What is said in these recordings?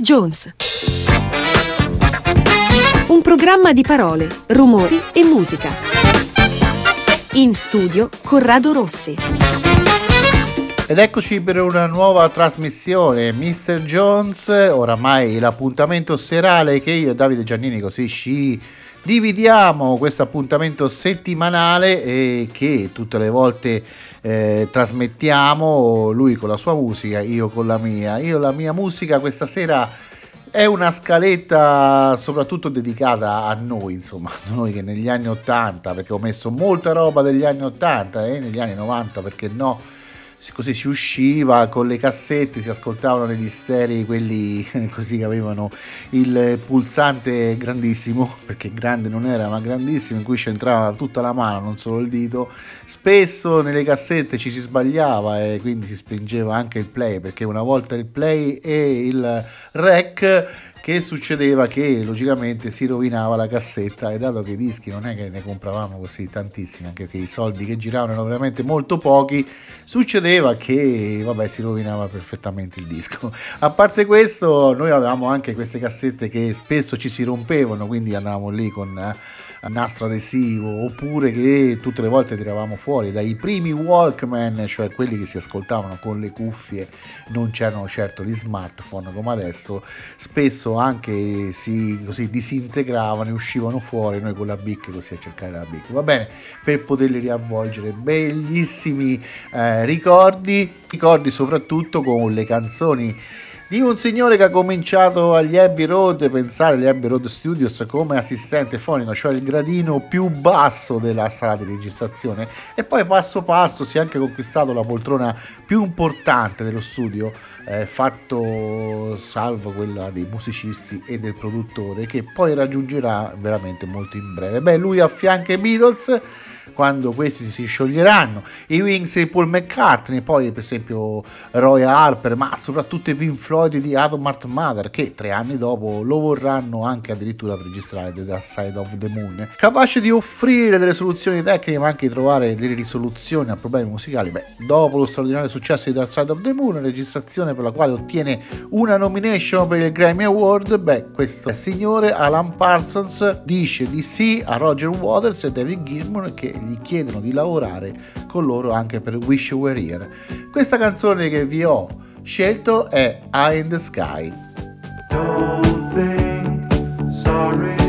Jones. Un programma di parole, rumori e musica. In studio Corrado Rossi. Ed eccoci per una nuova trasmissione, Mr. Jones, oramai l'appuntamento serale che io e Davide Giannini così ci dividiamo questo appuntamento settimanale e che tutte le volte eh, trasmettiamo, lui con la sua musica, io con la mia. Io la mia musica questa sera è una scaletta soprattutto dedicata a noi, insomma, noi che negli anni 80, perché ho messo molta roba degli anni 80 e eh, negli anni 90, perché no? Così si usciva con le cassette, si ascoltavano negli sterei quelli così che avevano il pulsante grandissimo, perché grande non era ma grandissimo, in cui c'entrava tutta la mano, non solo il dito. Spesso nelle cassette ci si sbagliava e quindi si spingeva anche il play, perché una volta il play e il rec che succedeva che logicamente si rovinava la cassetta e dato che i dischi non è che ne compravamo così tantissimi anche perché i soldi che giravano erano veramente molto pochi succedeva che vabbè si rovinava perfettamente il disco. A parte questo noi avevamo anche queste cassette che spesso ci si rompevano quindi andavamo lì con eh, nastro adesivo oppure che tutte le volte tiravamo fuori dai primi Walkman, cioè quelli che si ascoltavano con le cuffie, non c'erano certo gli smartphone come adesso, spesso anche si così disintegravano e uscivano fuori noi con la BIC così a cercare la BIC. Va bene, per poterli riavvolgere, bellissimi eh, ricordi, ricordi soprattutto con le canzoni di un signore che ha cominciato agli Abbey Road, pensare agli Abbey Road Studios come assistente fonico, cioè il gradino più basso della sala di registrazione e poi passo passo si è anche conquistato la poltrona più importante dello studio, eh, fatto salvo quella dei musicisti e del produttore che poi raggiungerà veramente molto in breve. Beh, lui affianca i Beatles quando questi si scioglieranno, i Wings e Paul McCartney, poi per esempio Roy Harper, ma soprattutto i Pink Floyd di Atom Art Mother che tre anni dopo lo vorranno anche addirittura per registrare The Dark Side of the Moon, capace di offrire delle soluzioni tecniche ma anche di trovare delle risoluzioni a problemi musicali. Beh, dopo lo straordinario successo di Dark Side of the Moon, registrazione per la quale ottiene una nomination per il Grammy Award, beh, questo signore Alan Parsons dice di sì a Roger Waters e David Gilmour che gli chiedono di lavorare con loro anche per Wish You Were Here. Questa canzone che vi ho scelto è Eye in the Sky. Don't think sorry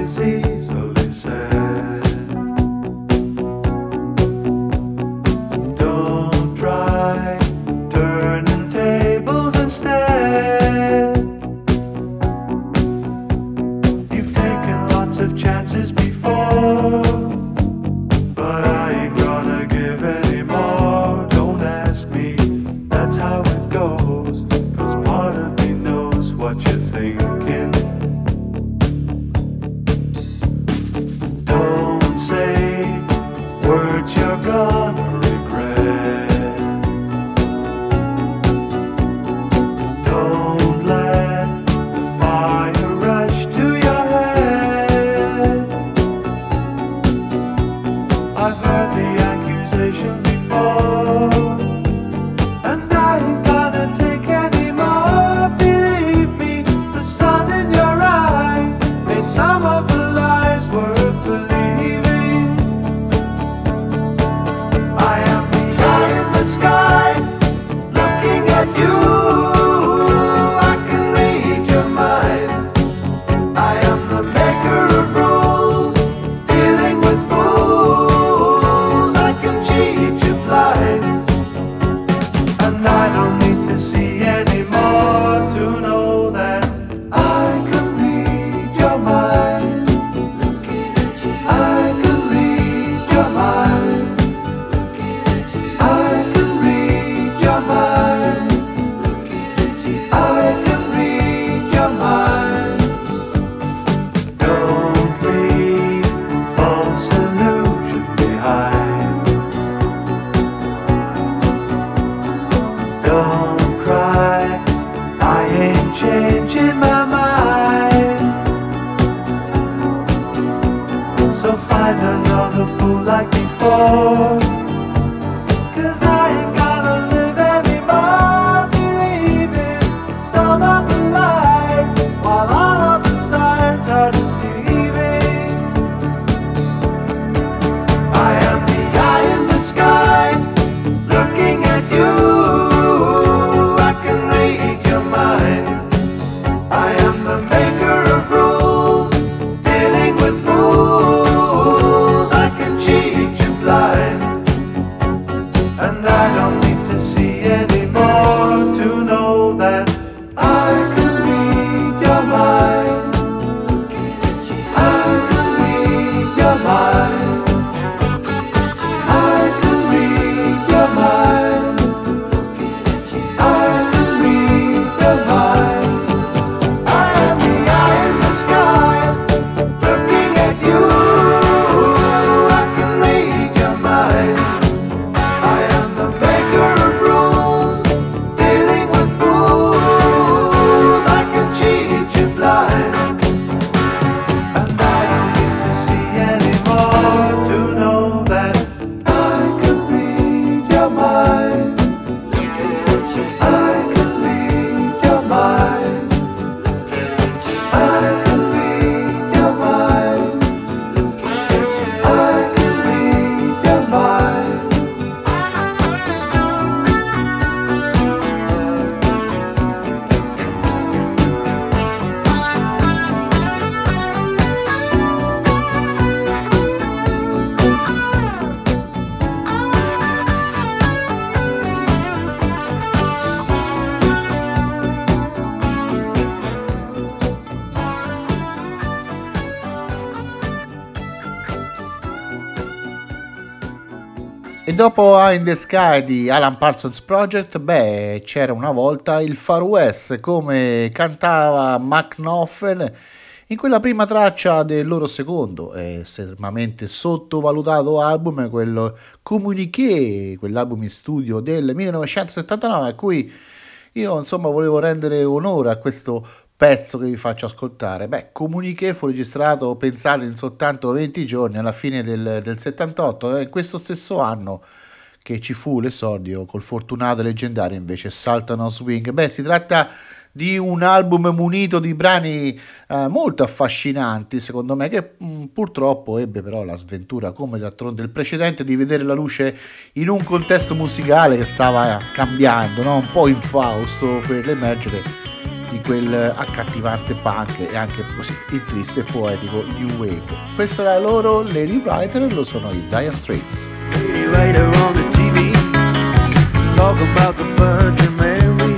dopo Eye in the Sky di Alan Parsons Project, beh, c'era una volta il Far West, come cantava McNoffen in quella prima traccia del loro secondo estremamente sottovalutato album, quello Communiqué, quell'album in studio del 1979, a cui io insomma volevo rendere onore a questo pezzo che vi faccio ascoltare. Beh, Comuniché fu registrato, pensate, in soltanto 20 giorni alla fine del, del 78, in questo stesso anno che ci fu l'esordio col fortunato leggendario invece Saltano Swing. Beh, si tratta di un album munito di brani eh, molto affascinanti, secondo me, che mh, mm, purtroppo ebbe però la sventura, come d'altronde il precedente, di vedere la luce in un contesto musicale che stava cambiando, no? un po' infausto per l'emergere di quel accattivante punk e anche così il triste e poetico New Wave. È la loro Lady Writer, lo sono i Dire Straits. Lady Writer on the TV, talk about the Virgin Mary,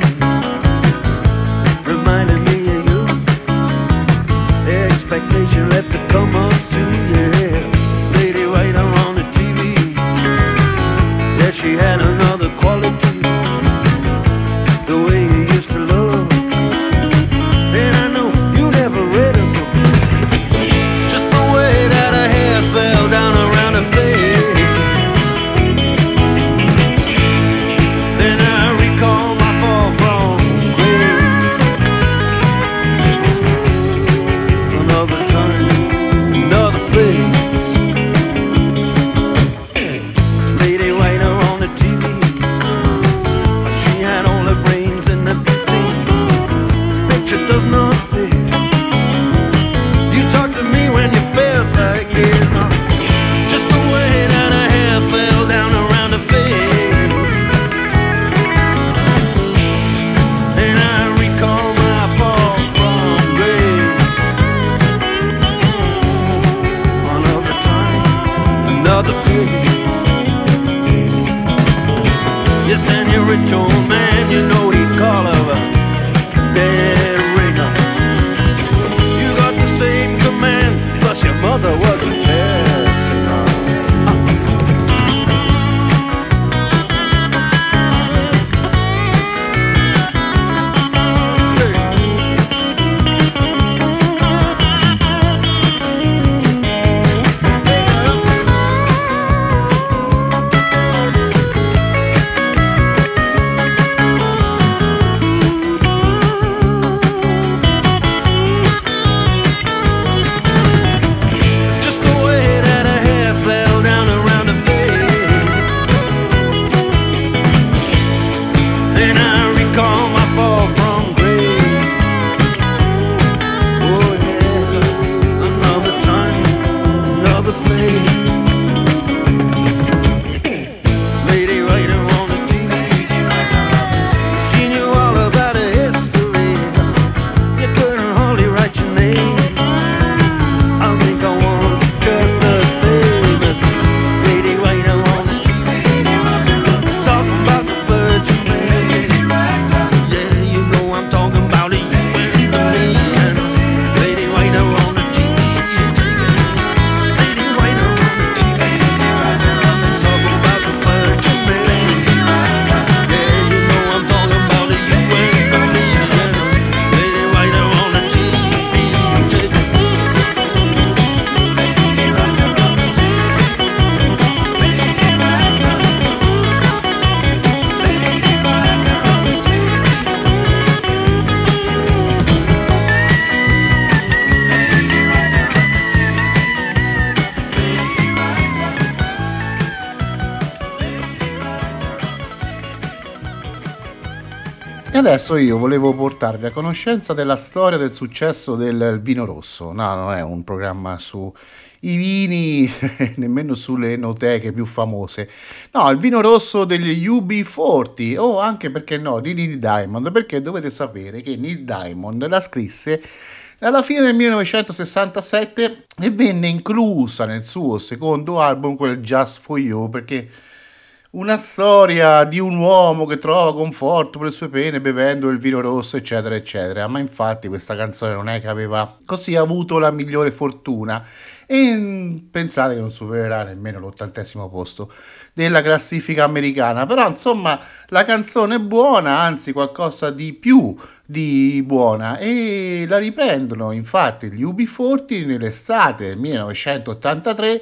reminded me of you, the expectation left to come up to, yeah, Lady Writer on the TV, that she had adesso io volevo portarvi a conoscenza della storia del successo del vino rosso. No, non è un programma sui vini, nemmeno sulle enoteche più famose. No, il vino rosso degli UB40 o anche perché no, di Neil Diamond, perché dovete sapere che Neil Diamond la scrisse alla fine del 1967 e venne inclusa nel suo secondo album, quel Just For You, perché una storia di un uomo che trova conforto per le sue pene bevendo il vino rosso, eccetera, eccetera. Ma infatti questa canzone non è che aveva così avuto la migliore fortuna. e pensate che non supererà nemmeno l'ottantesimo posto della classifica americana. Però insomma la canzone è buona, anzi qualcosa di più di buona e la riprendono infatti gli UB40 nell'estate 1983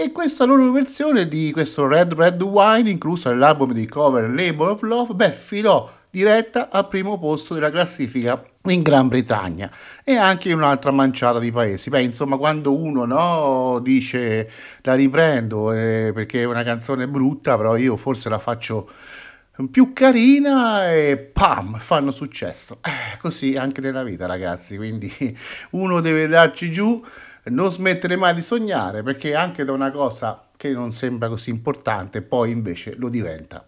e questa loro versione di questo Red Red Wine inclusa nell'album di cover Labor of Love beh filò diretta al primo posto della classifica in Gran Bretagna e anche in un'altra manciata di paesi. Beh, insomma, quando uno no, dice la riprendo eh, perché è una canzone brutta, però io forse la faccio più carina e pam, fanno successo. Eh, così anche nella vita, ragazzi, quindi uno deve darci giù, non smettere mai di sognare, perché anche da una cosa che non sembra così importante, poi invece lo diventa.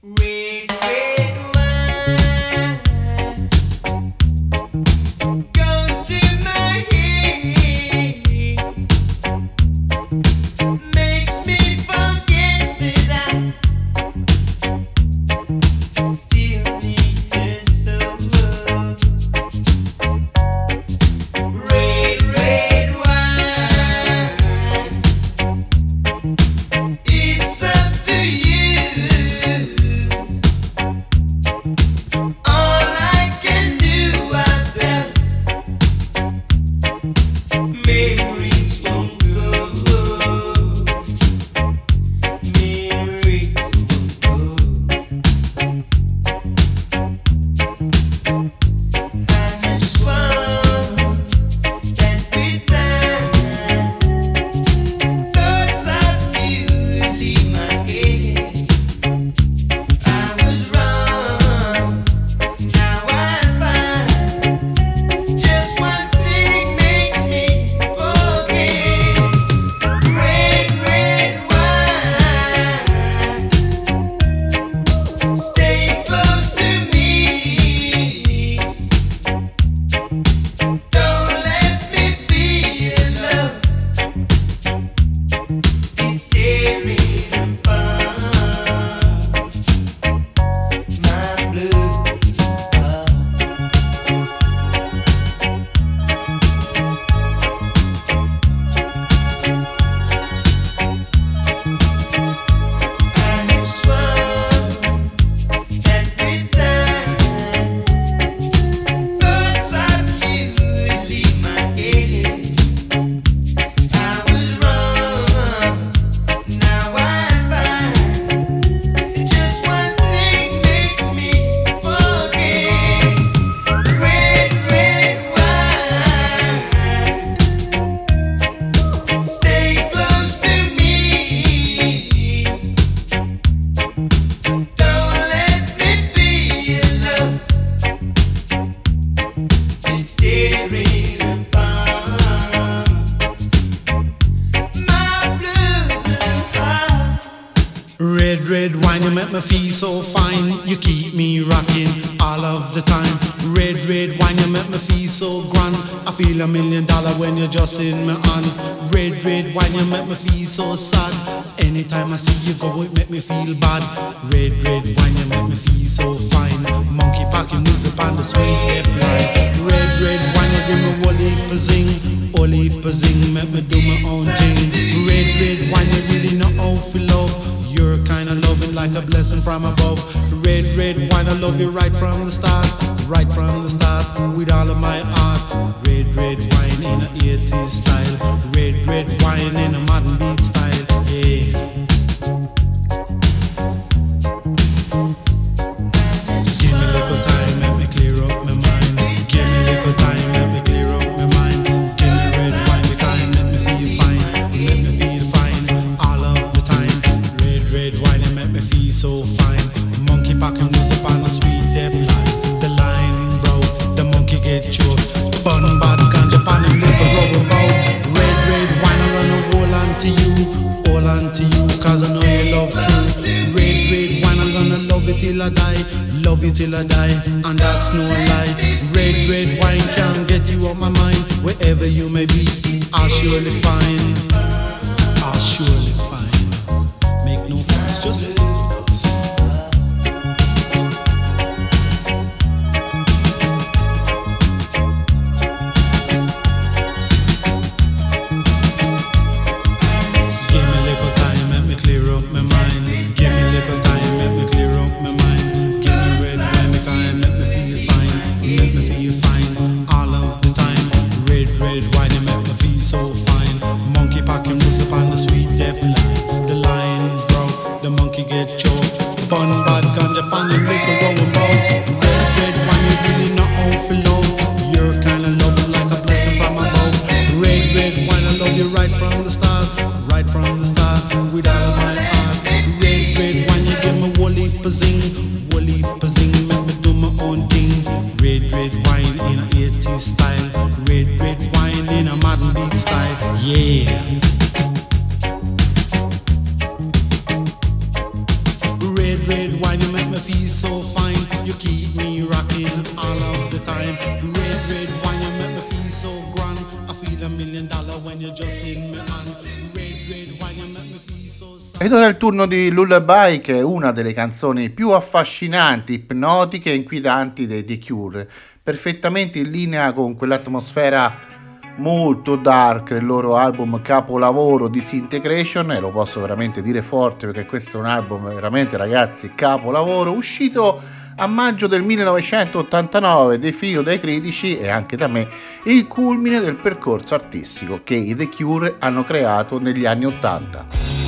so Red, red wine, you make me feel so fine. Monkey packing music on the sweet hip line. Red, red wine, you give me whole heap of zing. Whole heap of zing, make me do my own thing. Red, red wine, you really know how to love. You're kinda loving like a blessing from above. Red, red wine, I love you right from the start. Right from the start, with all of my heart. Red, red wine in a 80s style. Red, red wine in a modern beat style. Yeah. With all my heart, Red, red wine, you give me wally for zing. era il turno di Lullaby, che è una delle canzoni più affascinanti, ipnotiche e inquietanti dei The Cure, perfettamente in linea con quell'atmosfera molto dark del loro album capolavoro Disintegration e lo posso veramente dire forte perché questo è un album veramente ragazzi capolavoro uscito a maggio del 1989 definito dai critici e anche da me il culmine del percorso artistico che i The Cure hanno creato negli anni 80.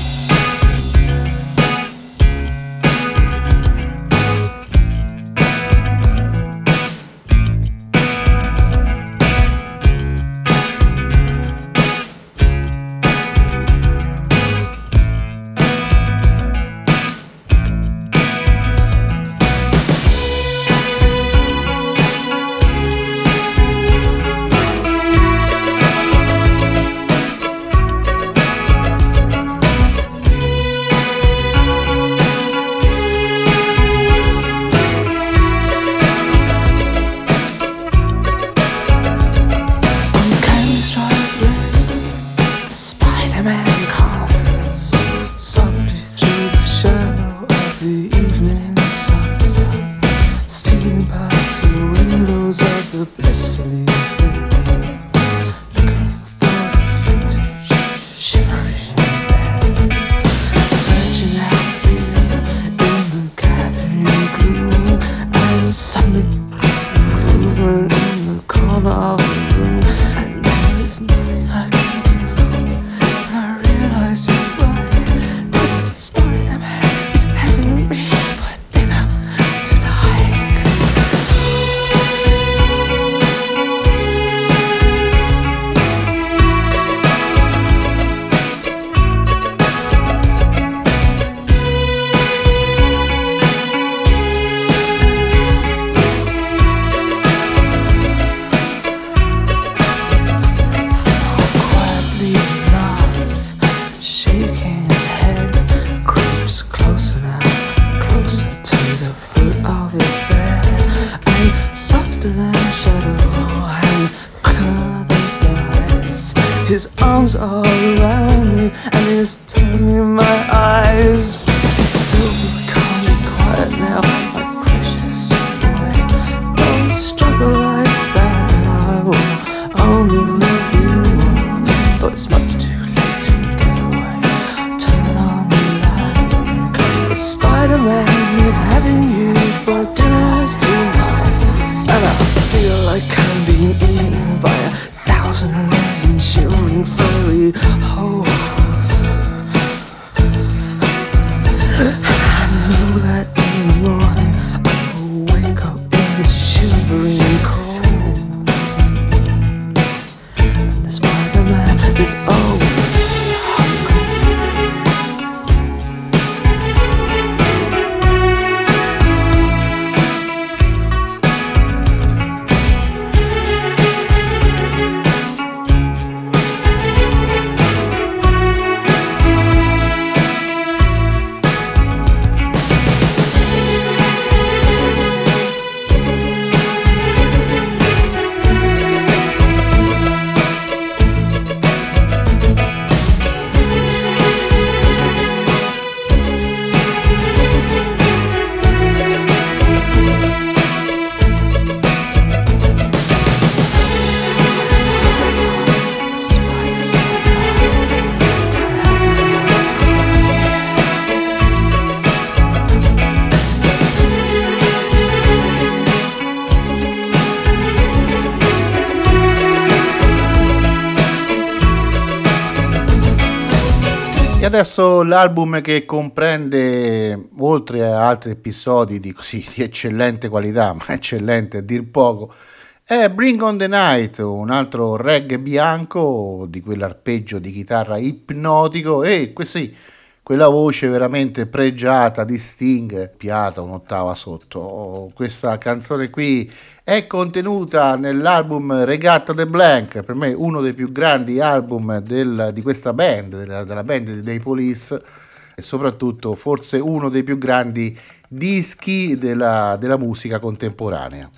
adesso l'album che comprende, oltre a altri episodi di, così, di eccellente qualità, ma eccellente a dir poco, è Bring on the Night, un altro reggae bianco di quell'arpeggio di chitarra ipnotico. E così quella voce veramente pregiata di Sting, piata un'ottava sotto. Questa canzone qui è contenuta nell'album Regatta the Blank, per me uno dei più grandi album del, di questa band, della, della band dei Police e soprattutto forse uno dei più grandi dischi della, della musica contemporanea.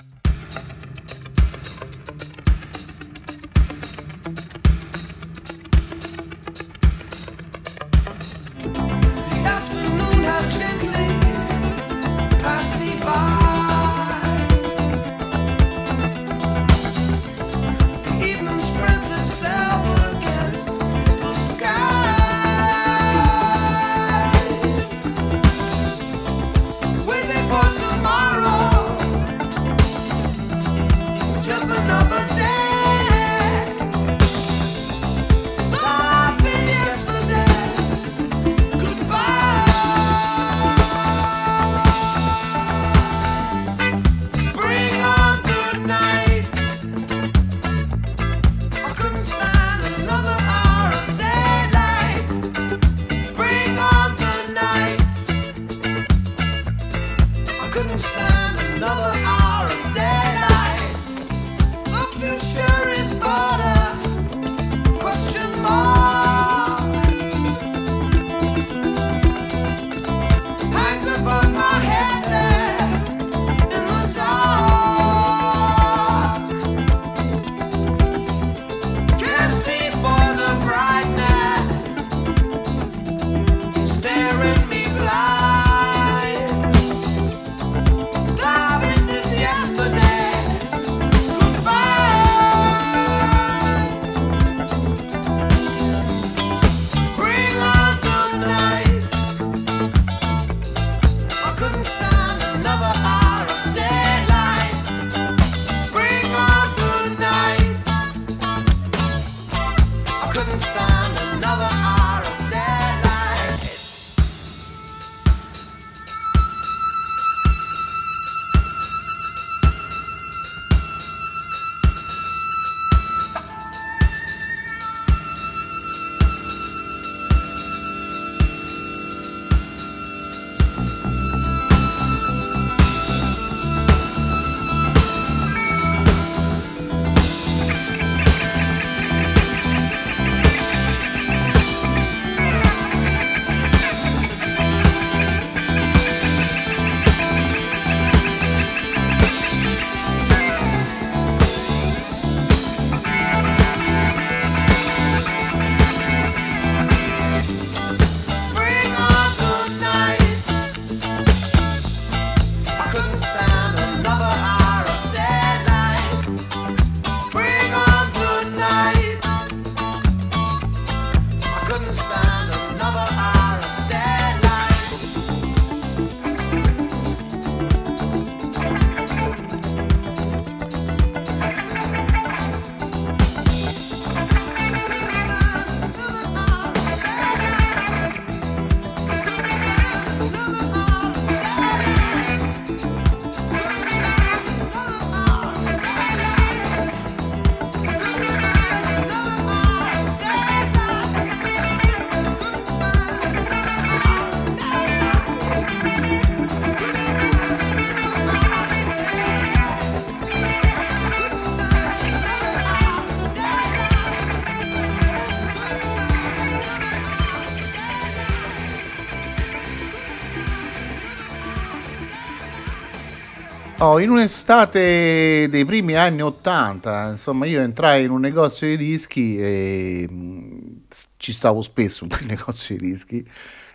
In un'estate dei primi anni 80, insomma, io entrai in un negozio di dischi e mm, ci stavo spesso in quel negozio di dischi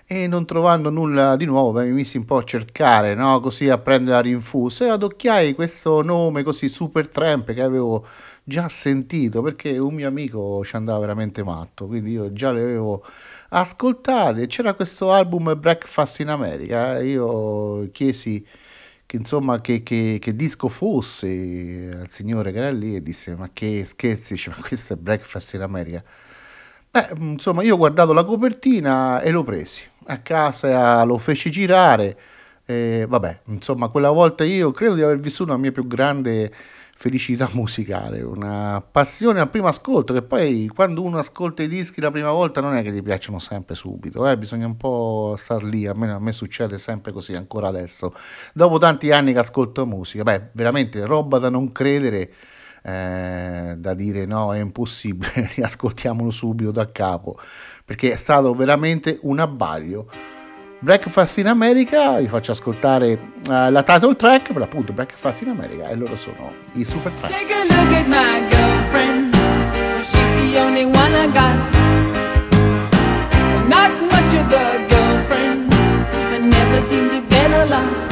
e non trovando nulla di nuovo mi misi un po' a cercare, no? così a prendere la rinfusa e adocchiai questo nome così Super Tramp che avevo già sentito perché un mio amico ci andava veramente matto, quindi io già le avevo ascoltate. C'era questo album Breakfast in America, io chiesi che insomma che, che, che, disco fosse al signore che era lì e disse ma che scherzi, dice, ma questo è Breakfast in America. Beh, insomma io ho guardato la copertina e l'ho presi, a casa lo feci girare, e vabbè, insomma quella volta io credo di aver vissuto la mia più grande felicità musicale, una passione al primo ascolto, che poi quando uno ascolta i dischi la prima volta non è che gli piacciono sempre subito, eh? bisogna un po' star lì, a me, a me succede sempre così ancora adesso, dopo tanti anni che ascolto musica, beh, veramente roba da non credere. Eh, da dire no, è impossibile, riascoltiamolo subito da capo perché è stato veramente un abbaglio. Breakfast in America, vi faccio ascoltare uh, la title track, per appunto Breakfast in America, e loro sono i Super Track. Take a look at my girlfriend, she's the only one I got. Not much of a girlfriend, but never seem to get along.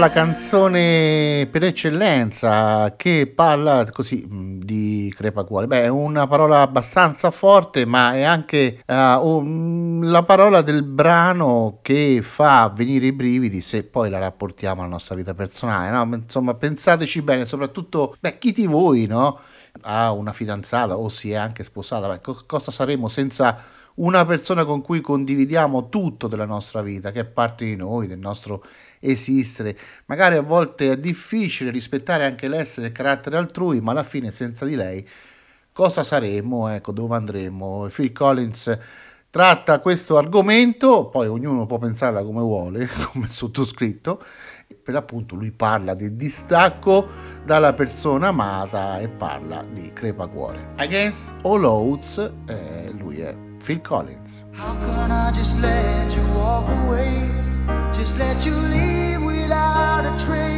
La canzone per eccellenza che parla così di crepacuore. Beh, è una parola abbastanza forte, ma è anche eh, un- la parola del brano che fa venire i brividi se poi la rapportiamo alla nostra vita personale. No? Insomma, pensateci bene, soprattutto beh, chi di voi no? ha una fidanzata o si è anche sposata. Beh, co- cosa saremmo senza una persona con cui condividiamo tutto della nostra vita, che è parte di noi, del nostro esistere. Magari a volte è difficile rispettare anche l'essere e il carattere altrui, ma alla fine senza di lei cosa saremmo, ecco, dove andremo. Phil Collins tratta questo argomento, poi ognuno può pensarla come vuole, come sottoscritto, per l'appunto lui parla di distacco dalla persona amata e parla di crepacuore. Against all odds, eh, lui è Phil Collins. How can I just let you walk away? Just let you leave without a trace.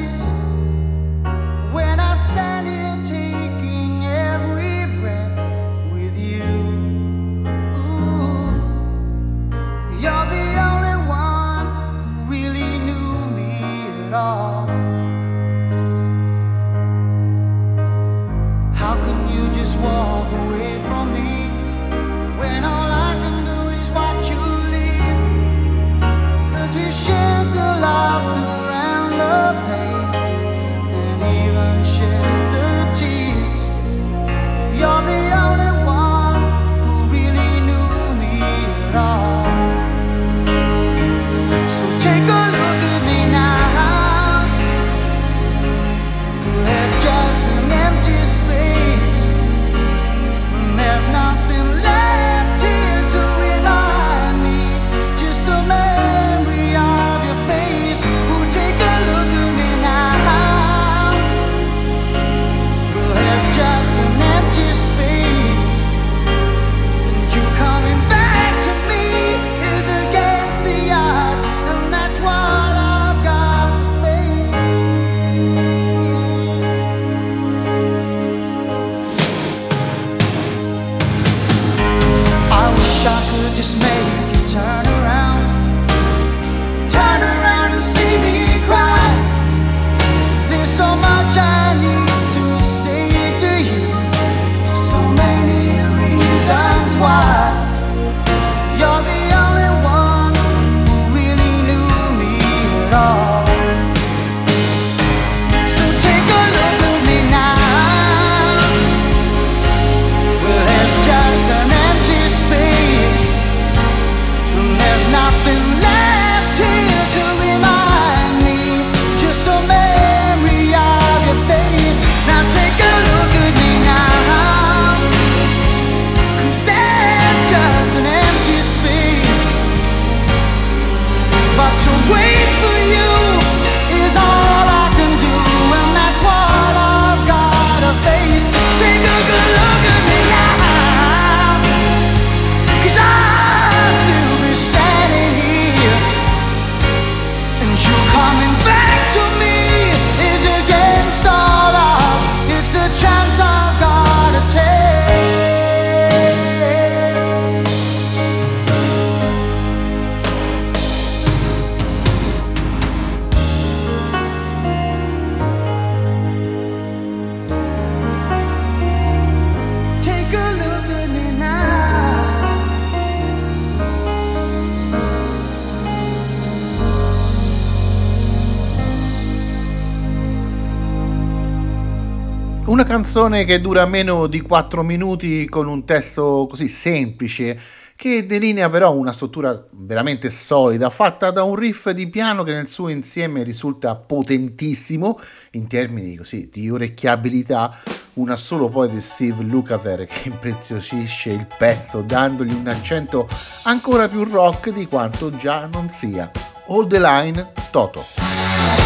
canzone che dura meno di 4 minuti con un testo così semplice che delinea però una struttura veramente solida, fatta da un riff di piano che nel suo insieme risulta potentissimo in termini così di orecchiabilità, un assolo poi di Steve Lukather che impreziosisce il pezzo dandogli un accento ancora più rock di quanto già non sia. All the line Toto.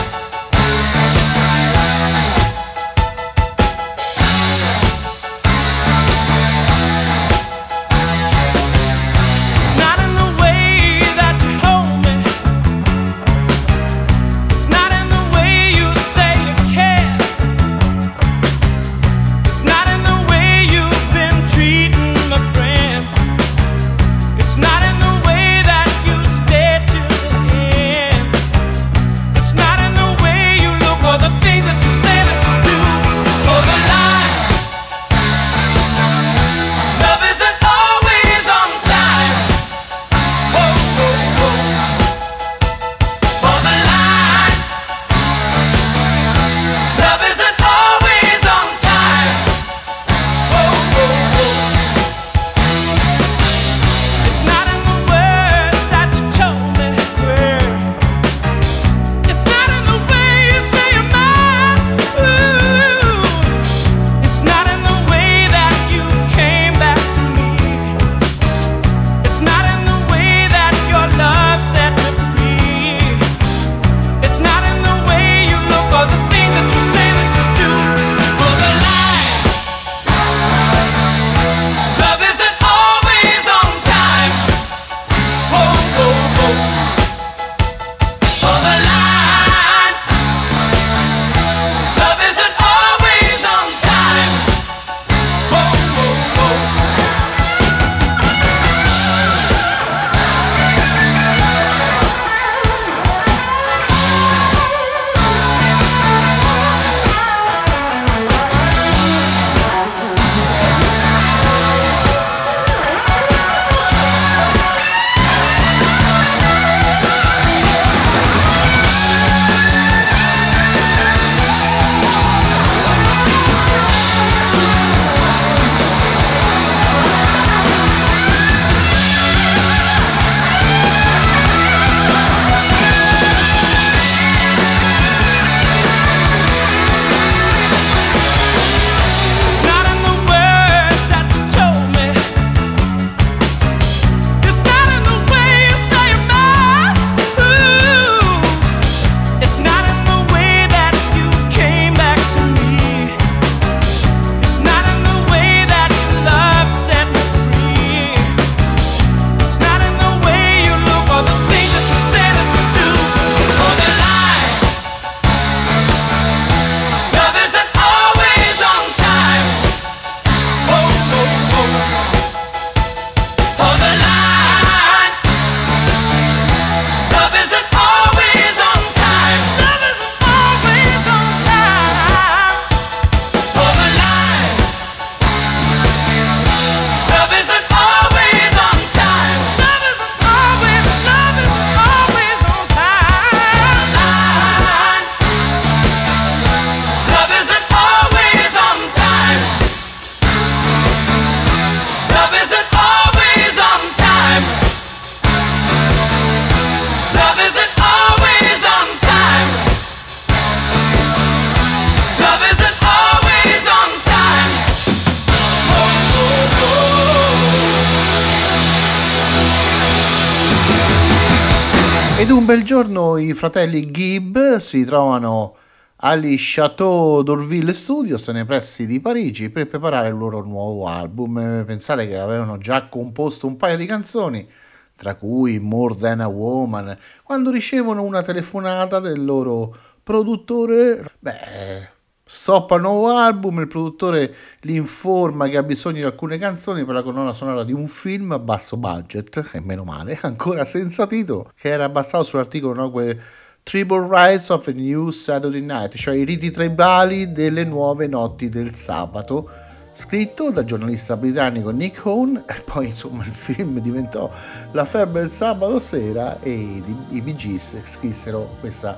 Si trovano agli Chateau d'Orville Studios nei pressi di Parigi per preparare il loro nuovo album. Eh, Pensate che avevano già composto un paio di canzoni, tra cui More Than a Woman, quando ricevono una telefonata del loro produttore. Beh, stoppa il nuovo album, il produttore li informa che ha bisogno di alcune canzoni per la colonna sonora di un film a basso budget, e meno male, ancora senza titolo, che era basato sull'articolo no, que- Tribal Rights of a New Saturday Night, cioè i riti tribali delle nuove notti del sabato, scritto dal giornalista britannico Nick Hone, e poi insomma il film diventò la febbre del sabato sera e i, Bee Gees scrissero questa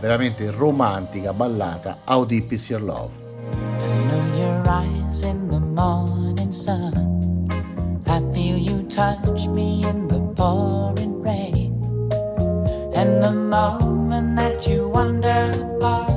veramente romantica ballata How Deep Is Your Love. your. I feel you touch me in the pouring rain. And the moment that you wander far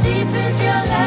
deep is your love?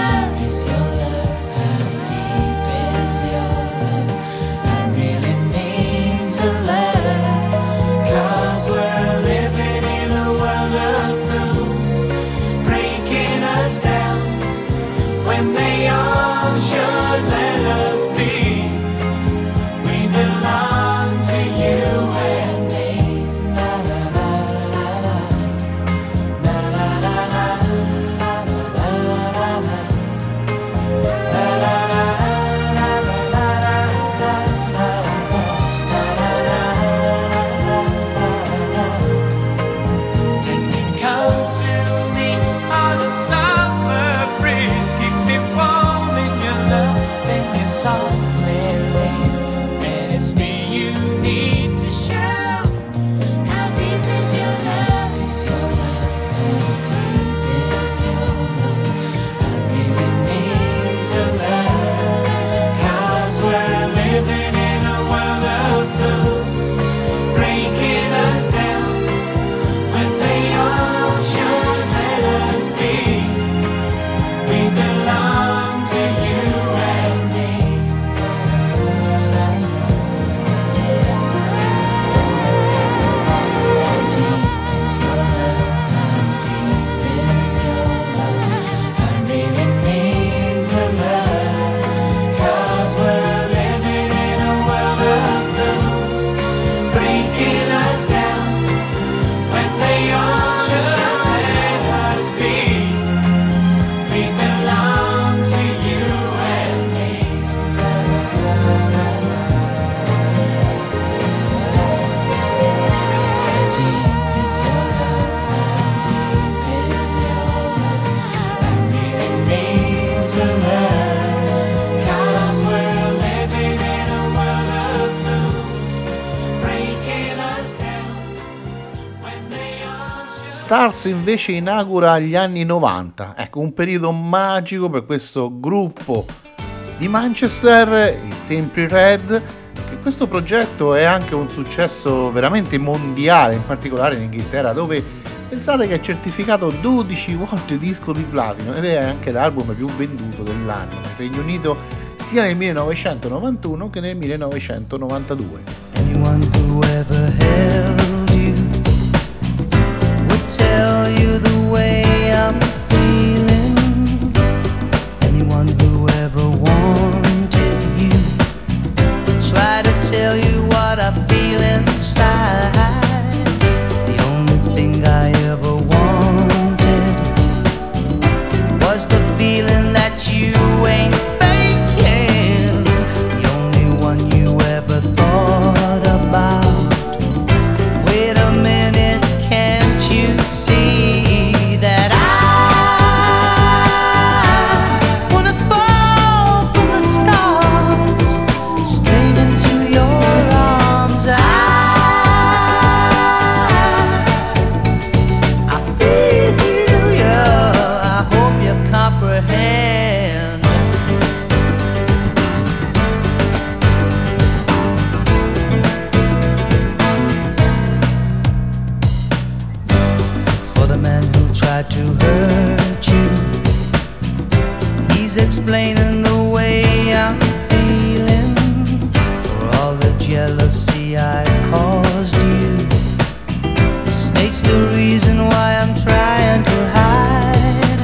Stars invece inaugura gli anni 90, ecco un periodo magico per questo gruppo di Manchester, i Simply Red, che questo progetto è anche un successo veramente mondiale, in particolare in Inghilterra, dove pensate che è certificato 12 volte disco di platino ed è anche l'album più venduto dell'anno nel Regno Unito sia nel 1991 che nel 1992. Tell you the way I'm feeling. Anyone who ever wanted you, try to tell you what I feel inside. Jealousy I caused you. Snake's the reason why I'm trying to hide.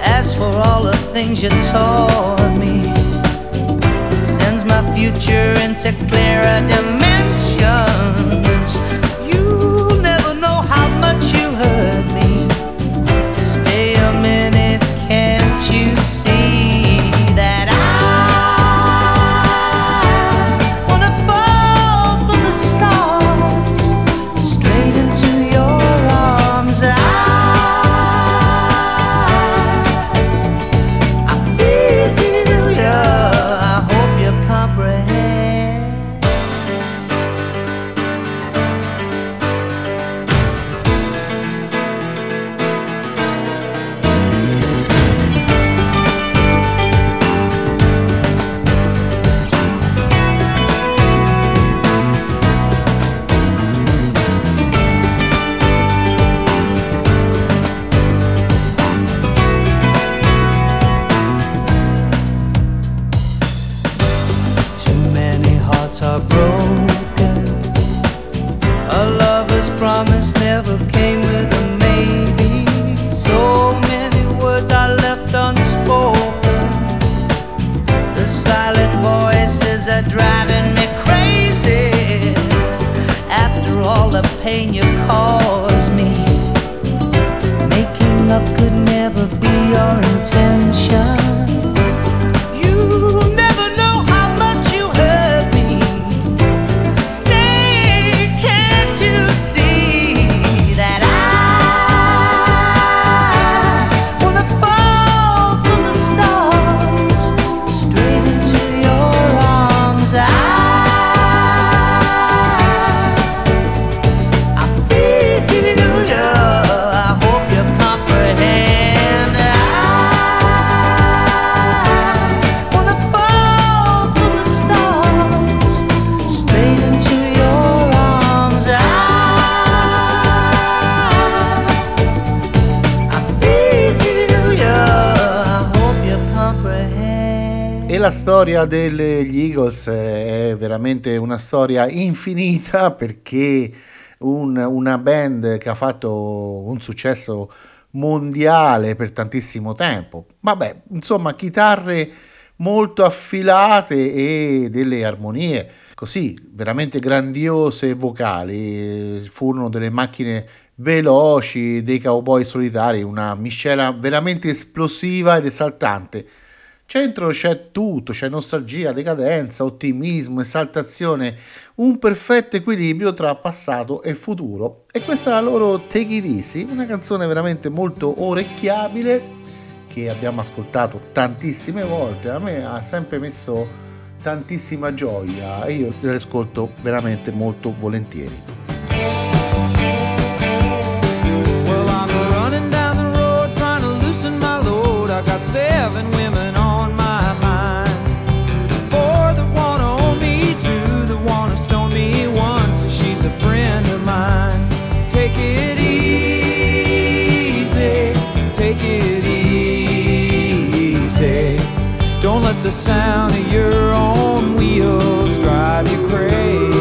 As for all the things you taught me, it sends my future into clearer dimensions. Storia degli Eagles è veramente una storia infinita perché un- una band che ha fatto un successo mondiale per tantissimo tempo. Vabbè, insomma, chitarre molto affilate e delle armonie così veramente grandiose vocali. Furono delle macchine veloci, dei cowboy solitari, una miscela veramente esplosiva ed esaltante. Centro c'è tutto, c'è nostalgia, decadenza, ottimismo, esaltazione, un perfetto equilibrio tra passato e futuro. E questa è la loro Take It Easy, una canzone veramente molto orecchiabile che abbiamo ascoltato tantissime volte. A me ha sempre messo tantissima gioia e io le ascolto veramente molto volentieri. Well, the sound of your own wheels drive you crazy.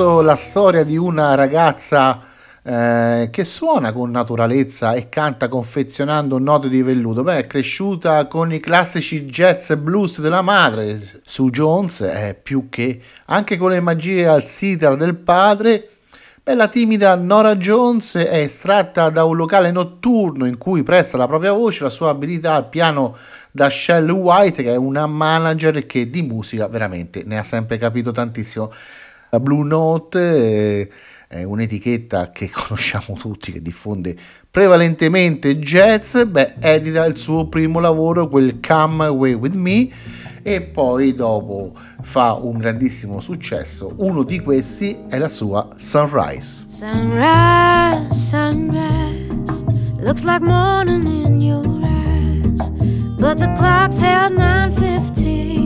Adesso la storia di una ragazza eh, che suona con naturalezza e canta confezionando note di velluto. Beh, è cresciuta con i classici jazz e blues della madre. Su Jones è più che anche con le magie al sitar del padre. Beh, la timida Nora Jones è estratta da un locale notturno in cui presta la propria voce, la sua abilità al piano da Shell White, che è una manager che di musica veramente ne ha sempre capito tantissimo. La Blue Note è un'etichetta che conosciamo tutti, che diffonde prevalentemente jazz. Beh, edita il suo primo lavoro, quel Come Away With Me, e poi dopo fa un grandissimo successo. Uno di questi è la sua Sunrise. Sunrise, sunrise, looks like morning in your eyes, but the clock's held 9:15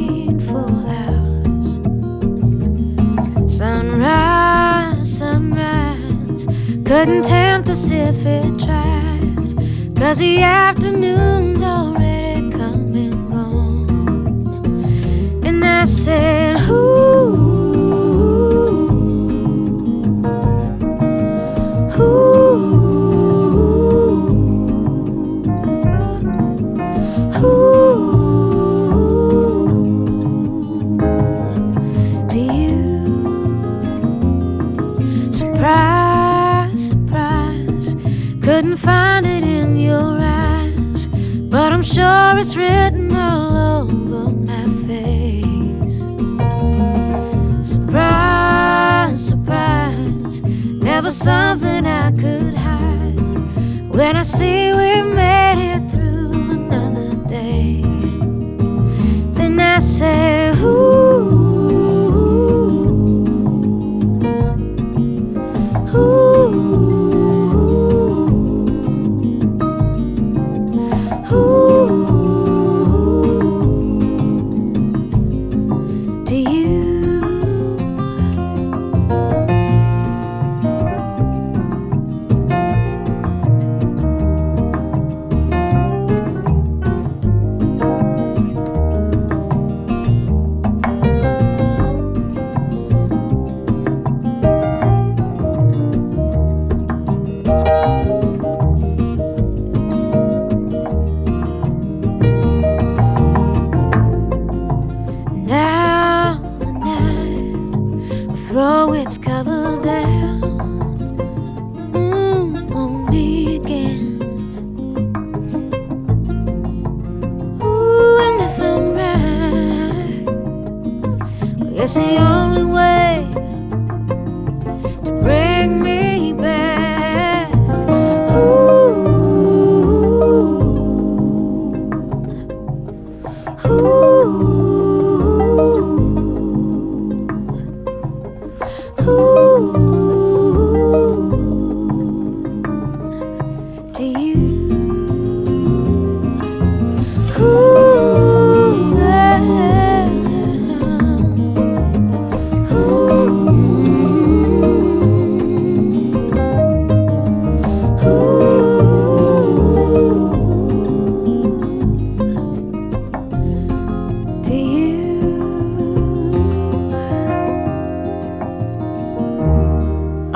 Sunrise, sunrise, couldn't tempt us if it tried, 'cause the afternoon's already come and gone. And I said, Ooh.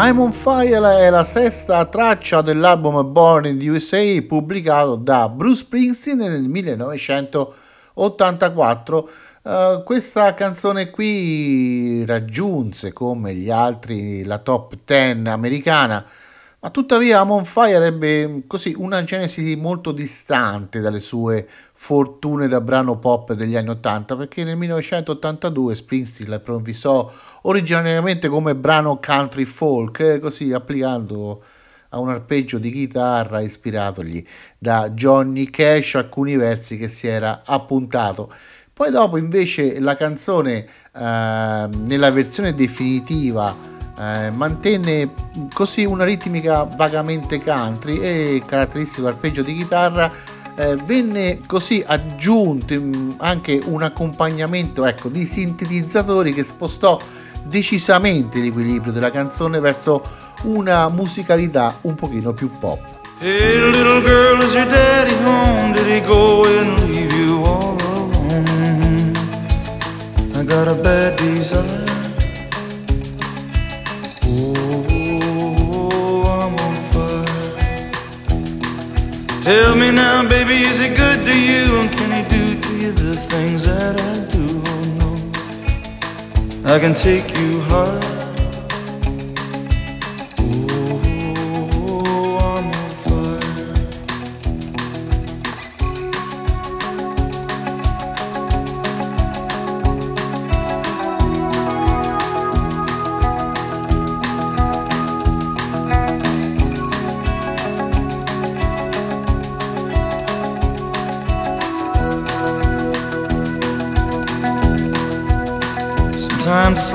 I'm on Fire è la sesta traccia dell'album Born in the USA pubblicato da Bruce Springsteen nel 1984. Eh, questa canzone qui raggiunse come gli altri la top 10 americana Ma tuttavia Amon ebbe così una genesi molto distante dalle sue fortune da brano pop degli anni 80 perché nel 1982 Springsteen la provvisò originariamente come brano country folk, così applicando a un arpeggio di chitarra ispiratogli da Johnny Cash alcuni versi che si era appuntato. Poi dopo invece la canzone eh, nella versione definitiva eh, mantenne così una ritmica vagamente country e caratteristico arpeggio di chitarra eh, venne così aggiunto anche un accompagnamento ecco, di sintetizzatori che spostò decisamente l'equilibrio della canzone verso una musicalità un pochino più pop. Hey little girl, is your daddy home? Did he go and leave you all alone? I got a bad desire. Tell me now, baby, is he good to you? And can he do to you the things that I do? Oh no, I can take you high.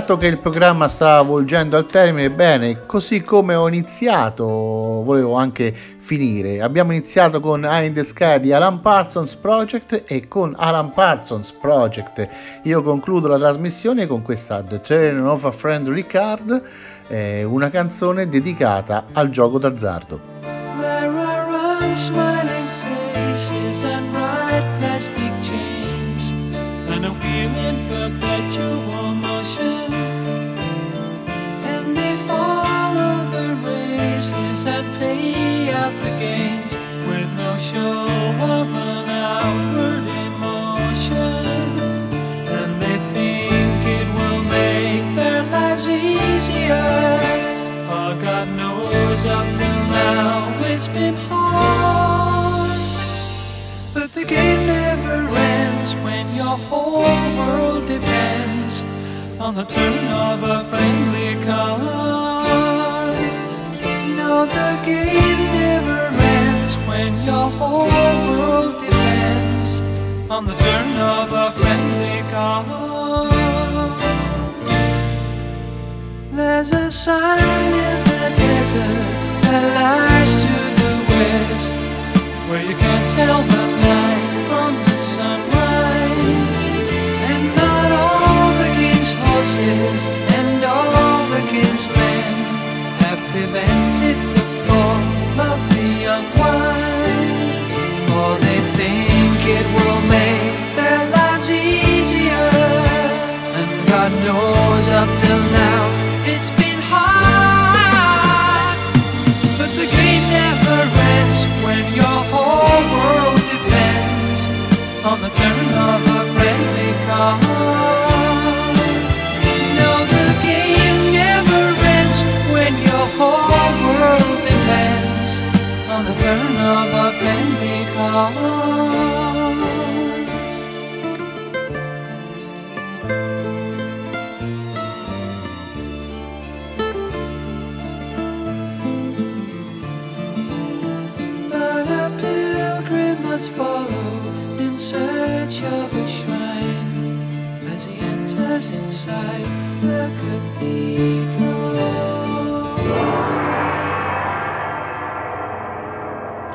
Dato che il programma sta volgendo al termine, bene, così come ho iniziato, volevo anche finire. Abbiamo iniziato con Eye in the Sky di Alan Parsons Project e con Alan Parsons Project io concludo la trasmissione con questa The Turn of a Friend Ricard, eh, una canzone dedicata al gioco d'azzardo. There gains with no show of an outward emotion. And they think it will make their lives easier. For God knows up till now it's been hard. But the game never ends when your whole world depends on the turn of a friendly card. No, the game when your whole world depends on the turn of a friendly card. There's a sign in the desert that lies to the west, where you can't tell the night from the sunrise. And not all the king's horses and all the king's men have prevented God knows up till now it's been hard. But the game never ends when your whole world depends on the turn of a friendly card. No, the game never ends when your whole world depends on the turn of a friendly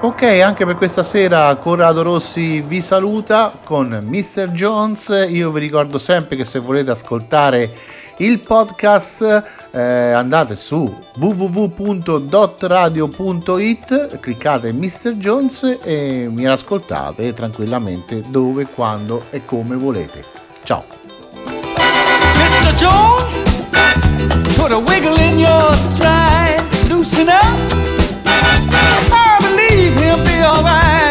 Ok, anche per questa sera Corrado Rossi vi saluta con Mr. Jones. Io vi ricordo sempre che se volete ascoltare il podcast eh, andate su www.dotradio.it, cliccate Mr. Jones e mi ascoltate tranquillamente dove, quando e come volete. Ciao! Mr. Jones, put a wiggle in your stride, loosen up. I believe he'll be alright.